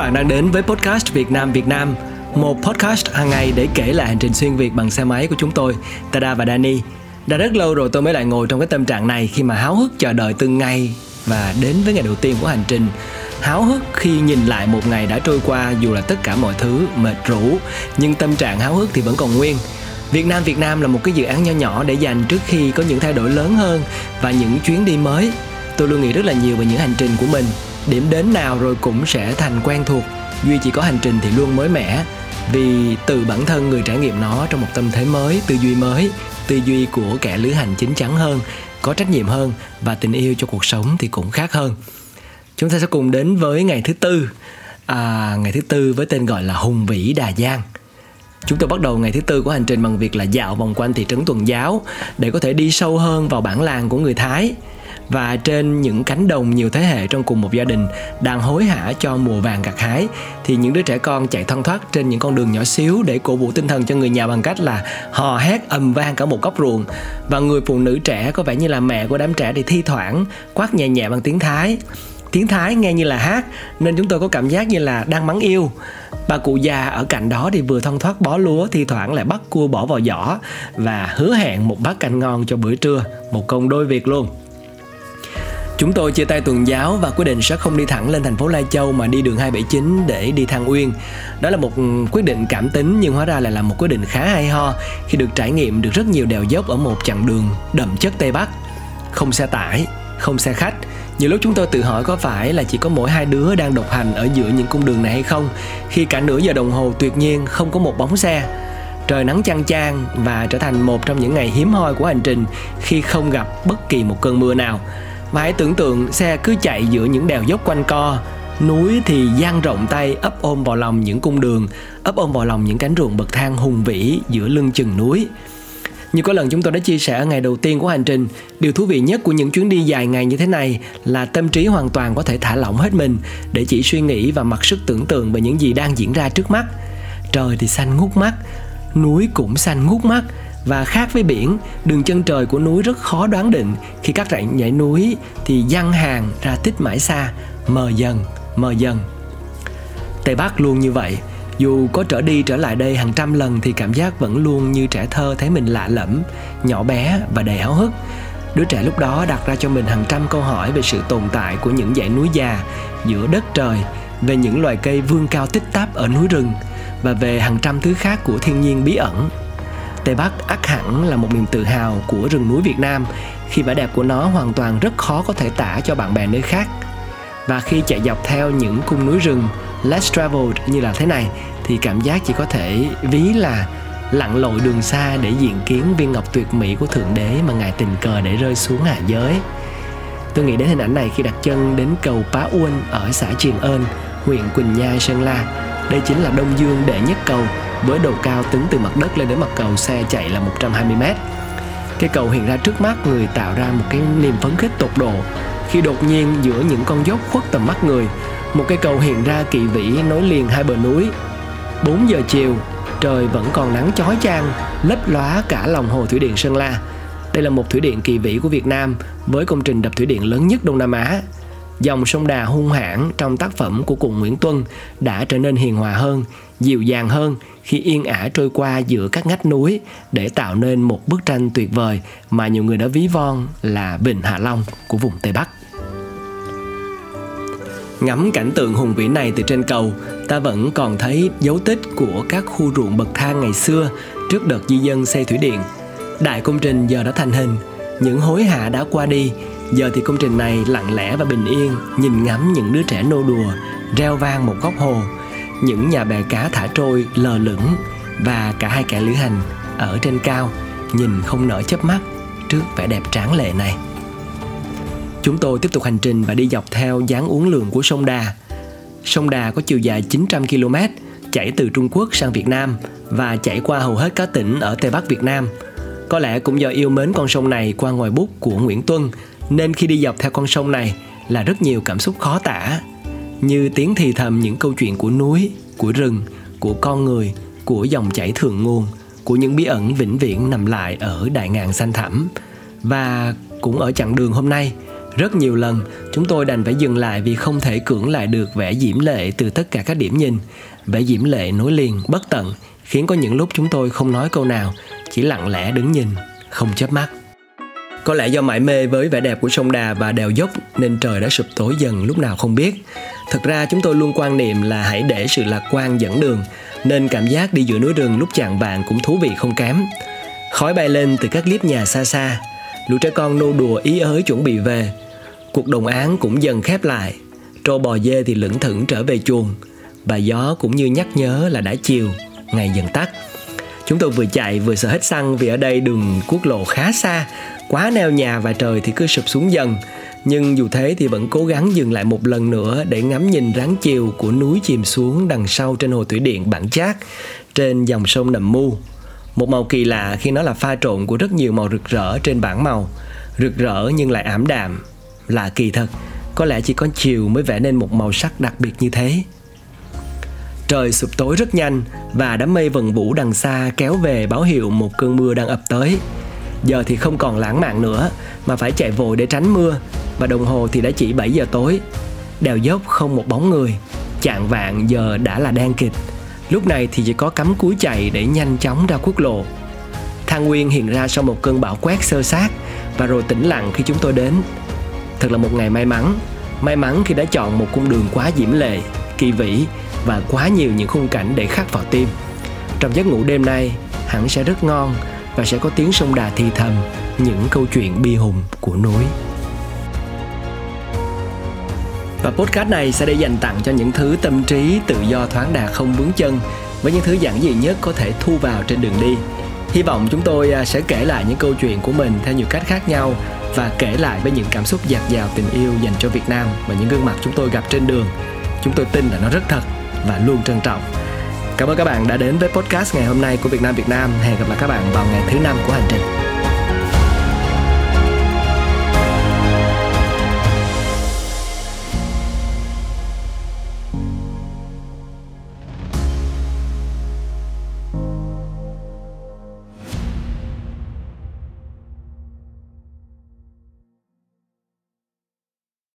bạn đang đến với podcast Việt Nam Việt Nam, một podcast hàng ngày để kể lại hành trình xuyên Việt bằng xe máy của chúng tôi, Tada và Dani. Đã rất lâu rồi tôi mới lại ngồi trong cái tâm trạng này khi mà háo hức chờ đợi từng ngày và đến với ngày đầu tiên của hành trình. Háo hức khi nhìn lại một ngày đã trôi qua dù là tất cả mọi thứ mệt rũ, nhưng tâm trạng háo hức thì vẫn còn nguyên. Việt Nam Việt Nam là một cái dự án nho nhỏ để dành trước khi có những thay đổi lớn hơn và những chuyến đi mới. Tôi luôn nghĩ rất là nhiều về những hành trình của mình điểm đến nào rồi cũng sẽ thành quen thuộc. Duy chỉ có hành trình thì luôn mới mẻ. Vì từ bản thân người trải nghiệm nó trong một tâm thế mới tư duy mới tư duy của kẻ lữ hành chín chắn hơn có trách nhiệm hơn và tình yêu cho cuộc sống thì cũng khác hơn. Chúng ta sẽ cùng đến với ngày thứ tư. À, ngày thứ tư với tên gọi là hùng vĩ đà giang. Chúng tôi bắt đầu ngày thứ tư của hành trình bằng việc là dạo vòng quanh thị trấn Tuần Giáo để có thể đi sâu hơn vào bản làng của người Thái và trên những cánh đồng nhiều thế hệ trong cùng một gia đình đang hối hả cho mùa vàng gặt hái, thì những đứa trẻ con chạy thoăn thoát trên những con đường nhỏ xíu để cổ vũ tinh thần cho người nhà bằng cách là hò hét ầm vang cả một góc ruộng. Và người phụ nữ trẻ có vẻ như là mẹ của đám trẻ thì thi thoảng, quát nhẹ nhẹ bằng tiếng Thái. Tiếng Thái nghe như là hát, nên chúng tôi có cảm giác như là đang mắng yêu. Bà cụ già ở cạnh đó thì vừa thông thoát bó lúa, thi thoảng lại bắt cua bỏ vào giỏ và hứa hẹn một bát canh ngon cho bữa trưa, một công đôi việc luôn. Chúng tôi chia tay tuần giáo và quyết định sẽ không đi thẳng lên thành phố Lai Châu mà đi đường 279 để đi Thăng Uyên. Đó là một quyết định cảm tính nhưng hóa ra lại là một quyết định khá hay ho khi được trải nghiệm được rất nhiều đèo dốc ở một chặng đường đậm chất Tây Bắc. Không xe tải, không xe khách. Nhiều lúc chúng tôi tự hỏi có phải là chỉ có mỗi hai đứa đang độc hành ở giữa những cung đường này hay không khi cả nửa giờ đồng hồ tuyệt nhiên không có một bóng xe trời nắng chang chang và trở thành một trong những ngày hiếm hoi của hành trình khi không gặp bất kỳ một cơn mưa nào và hãy tưởng tượng xe cứ chạy giữa những đèo dốc quanh co. Núi thì dang rộng tay, ấp ôm vào lòng những cung đường, ấp ôm vào lòng những cánh ruộng bậc thang hùng vĩ giữa lưng chừng núi. Như có lần chúng tôi đã chia sẻ ở ngày đầu tiên của hành trình, điều thú vị nhất của những chuyến đi dài ngày như thế này là tâm trí hoàn toàn có thể thả lỏng hết mình để chỉ suy nghĩ và mặc sức tưởng tượng về những gì đang diễn ra trước mắt. Trời thì xanh ngút mắt, núi cũng xanh ngút mắt và khác với biển, đường chân trời của núi rất khó đoán định khi các rãnh nhảy núi thì dăng hàng ra tích mãi xa, mờ dần, mờ dần. Tây Bắc luôn như vậy, dù có trở đi trở lại đây hàng trăm lần thì cảm giác vẫn luôn như trẻ thơ thấy mình lạ lẫm, nhỏ bé và đầy háo hức. Đứa trẻ lúc đó đặt ra cho mình hàng trăm câu hỏi về sự tồn tại của những dãy núi già giữa đất trời, về những loài cây vươn cao tích tắp ở núi rừng và về hàng trăm thứ khác của thiên nhiên bí ẩn Tây Bắc ắt hẳn là một niềm tự hào của rừng núi Việt Nam khi vẻ đẹp của nó hoàn toàn rất khó có thể tả cho bạn bè nơi khác. Và khi chạy dọc theo những cung núi rừng less traveled như là thế này thì cảm giác chỉ có thể ví là lặn lội đường xa để diện kiến viên ngọc tuyệt mỹ của Thượng Đế mà Ngài tình cờ để rơi xuống hạ giới. Tôi nghĩ đến hình ảnh này khi đặt chân đến cầu Pá Uân ở xã Triền Ơn, huyện Quỳnh Nhai, Sơn La. Đây chính là Đông Dương đệ nhất cầu với độ cao tính từ mặt đất lên đến mặt cầu xe chạy là 120 m. Cái cầu hiện ra trước mắt người tạo ra một cái niềm phấn khích tột độ khi đột nhiên giữa những con dốc khuất tầm mắt người, một cái cầu hiện ra kỳ vĩ nối liền hai bờ núi. 4 giờ chiều, trời vẫn còn nắng chói chang, lấp lóa cả lòng hồ thủy điện Sơn La. Đây là một thủy điện kỳ vĩ của Việt Nam với công trình đập thủy điện lớn nhất Đông Nam Á. Dòng sông Đà hung hãn trong tác phẩm của cùng Nguyễn Tuân đã trở nên hiền hòa hơn, dịu dàng hơn khi yên ả trôi qua giữa các ngách núi để tạo nên một bức tranh tuyệt vời mà nhiều người đã ví von là Bình Hạ Long của vùng Tây Bắc. Ngắm cảnh tượng hùng vĩ này từ trên cầu, ta vẫn còn thấy dấu tích của các khu ruộng bậc thang ngày xưa trước đợt di dân xây thủy điện. Đại công trình giờ đã thành hình, những hối hả đã qua đi, giờ thì công trình này lặng lẽ và bình yên, nhìn ngắm những đứa trẻ nô đùa, reo vang một góc hồ, những nhà bè cá thả trôi lờ lửng và cả hai kẻ lữ hành ở trên cao nhìn không nở chớp mắt trước vẻ đẹp tráng lệ này. Chúng tôi tiếp tục hành trình và đi dọc theo dáng uốn lượn của sông Đà. Sông Đà có chiều dài 900 km, chảy từ Trung Quốc sang Việt Nam và chảy qua hầu hết các tỉnh ở Tây Bắc Việt Nam. Có lẽ cũng do yêu mến con sông này qua ngòi bút của Nguyễn Tuân nên khi đi dọc theo con sông này là rất nhiều cảm xúc khó tả như tiếng thì thầm những câu chuyện của núi, của rừng, của con người, của dòng chảy thượng nguồn, của những bí ẩn vĩnh viễn nằm lại ở đại ngàn xanh thẳm. Và cũng ở chặng đường hôm nay, Rất nhiều lần, chúng tôi đành phải dừng lại vì không thể cưỡng lại được vẻ diễm lệ từ tất cả các điểm nhìn. Vẻ diễm lệ nối liền, bất tận, khiến có những lúc chúng tôi không nói câu nào, chỉ lặng lẽ đứng nhìn, không chớp mắt. Có lẽ do mải mê với vẻ đẹp của sông Đà và đèo dốc nên trời đã sụp tối dần lúc nào không biết. Thực ra chúng tôi luôn quan niệm là hãy để sự lạc quan dẫn đường, nên cảm giác đi giữa núi rừng lúc chạng vàng cũng thú vị không kém. Khói bay lên từ các liếp nhà xa xa, lũ trẻ con nô đùa ý ới chuẩn bị về. Cuộc đồng án cũng dần khép lại, trâu bò dê thì lững thững trở về chuồng, và gió cũng như nhắc nhớ là đã chiều, ngày dần tắt. Chúng tôi vừa chạy vừa sợ hết xăng vì ở đây đường quốc lộ khá xa, quá neo nhà và trời thì cứ sụp xuống dần. Nhưng dù thế thì vẫn cố gắng dừng lại một lần nữa để ngắm nhìn ráng chiều của núi chìm xuống đằng sau trên hồ thủy điện Bản Chát, trên dòng sông Nậm Mu. Một màu kỳ lạ khi nó là pha trộn của rất nhiều màu rực rỡ trên bảng màu. Rực rỡ nhưng lại ảm đạm. Lạ kỳ thật, có lẽ chỉ có chiều mới vẽ nên một màu sắc đặc biệt như thế. Trời sụp tối rất nhanh và đám mây vần vũ đằng xa kéo về báo hiệu một cơn mưa đang ập tới. Giờ thì không còn lãng mạn nữa mà phải chạy vội để tránh mưa và đồng hồ thì đã chỉ 7 giờ tối. Đèo dốc không một bóng người, chạng vạn giờ đã là đen kịch. Lúc này thì chỉ có cắm cúi chạy để nhanh chóng ra quốc lộ. Thang Nguyên hiện ra sau một cơn bão quét sơ sát và rồi tĩnh lặng khi chúng tôi đến. Thật là một ngày may mắn, may mắn khi đã chọn một cung đường quá diễm lệ, kỳ vĩ và quá nhiều những khung cảnh để khắc vào tim. Trong giấc ngủ đêm nay, hẳn sẽ rất ngon và sẽ có tiếng sông đà thì thầm, những câu chuyện bi hùng của núi. Và podcast này sẽ để dành tặng cho những thứ tâm trí tự do thoáng đạt không vướng chân với những thứ giản dị nhất có thể thu vào trên đường đi. Hy vọng chúng tôi à, sẽ kể lại những câu chuyện của mình theo nhiều cách khác nhau và kể lại với những cảm xúc dạt dào tình yêu dành cho Việt Nam và những gương mặt chúng tôi gặp trên đường. Chúng tôi tin là nó rất thật và luôn trân trọng. Cảm ơn các bạn đã đến với podcast ngày hôm nay của Việt Nam Việt Nam. Hẹn gặp lại các bạn vào ngày thứ năm của hành trình.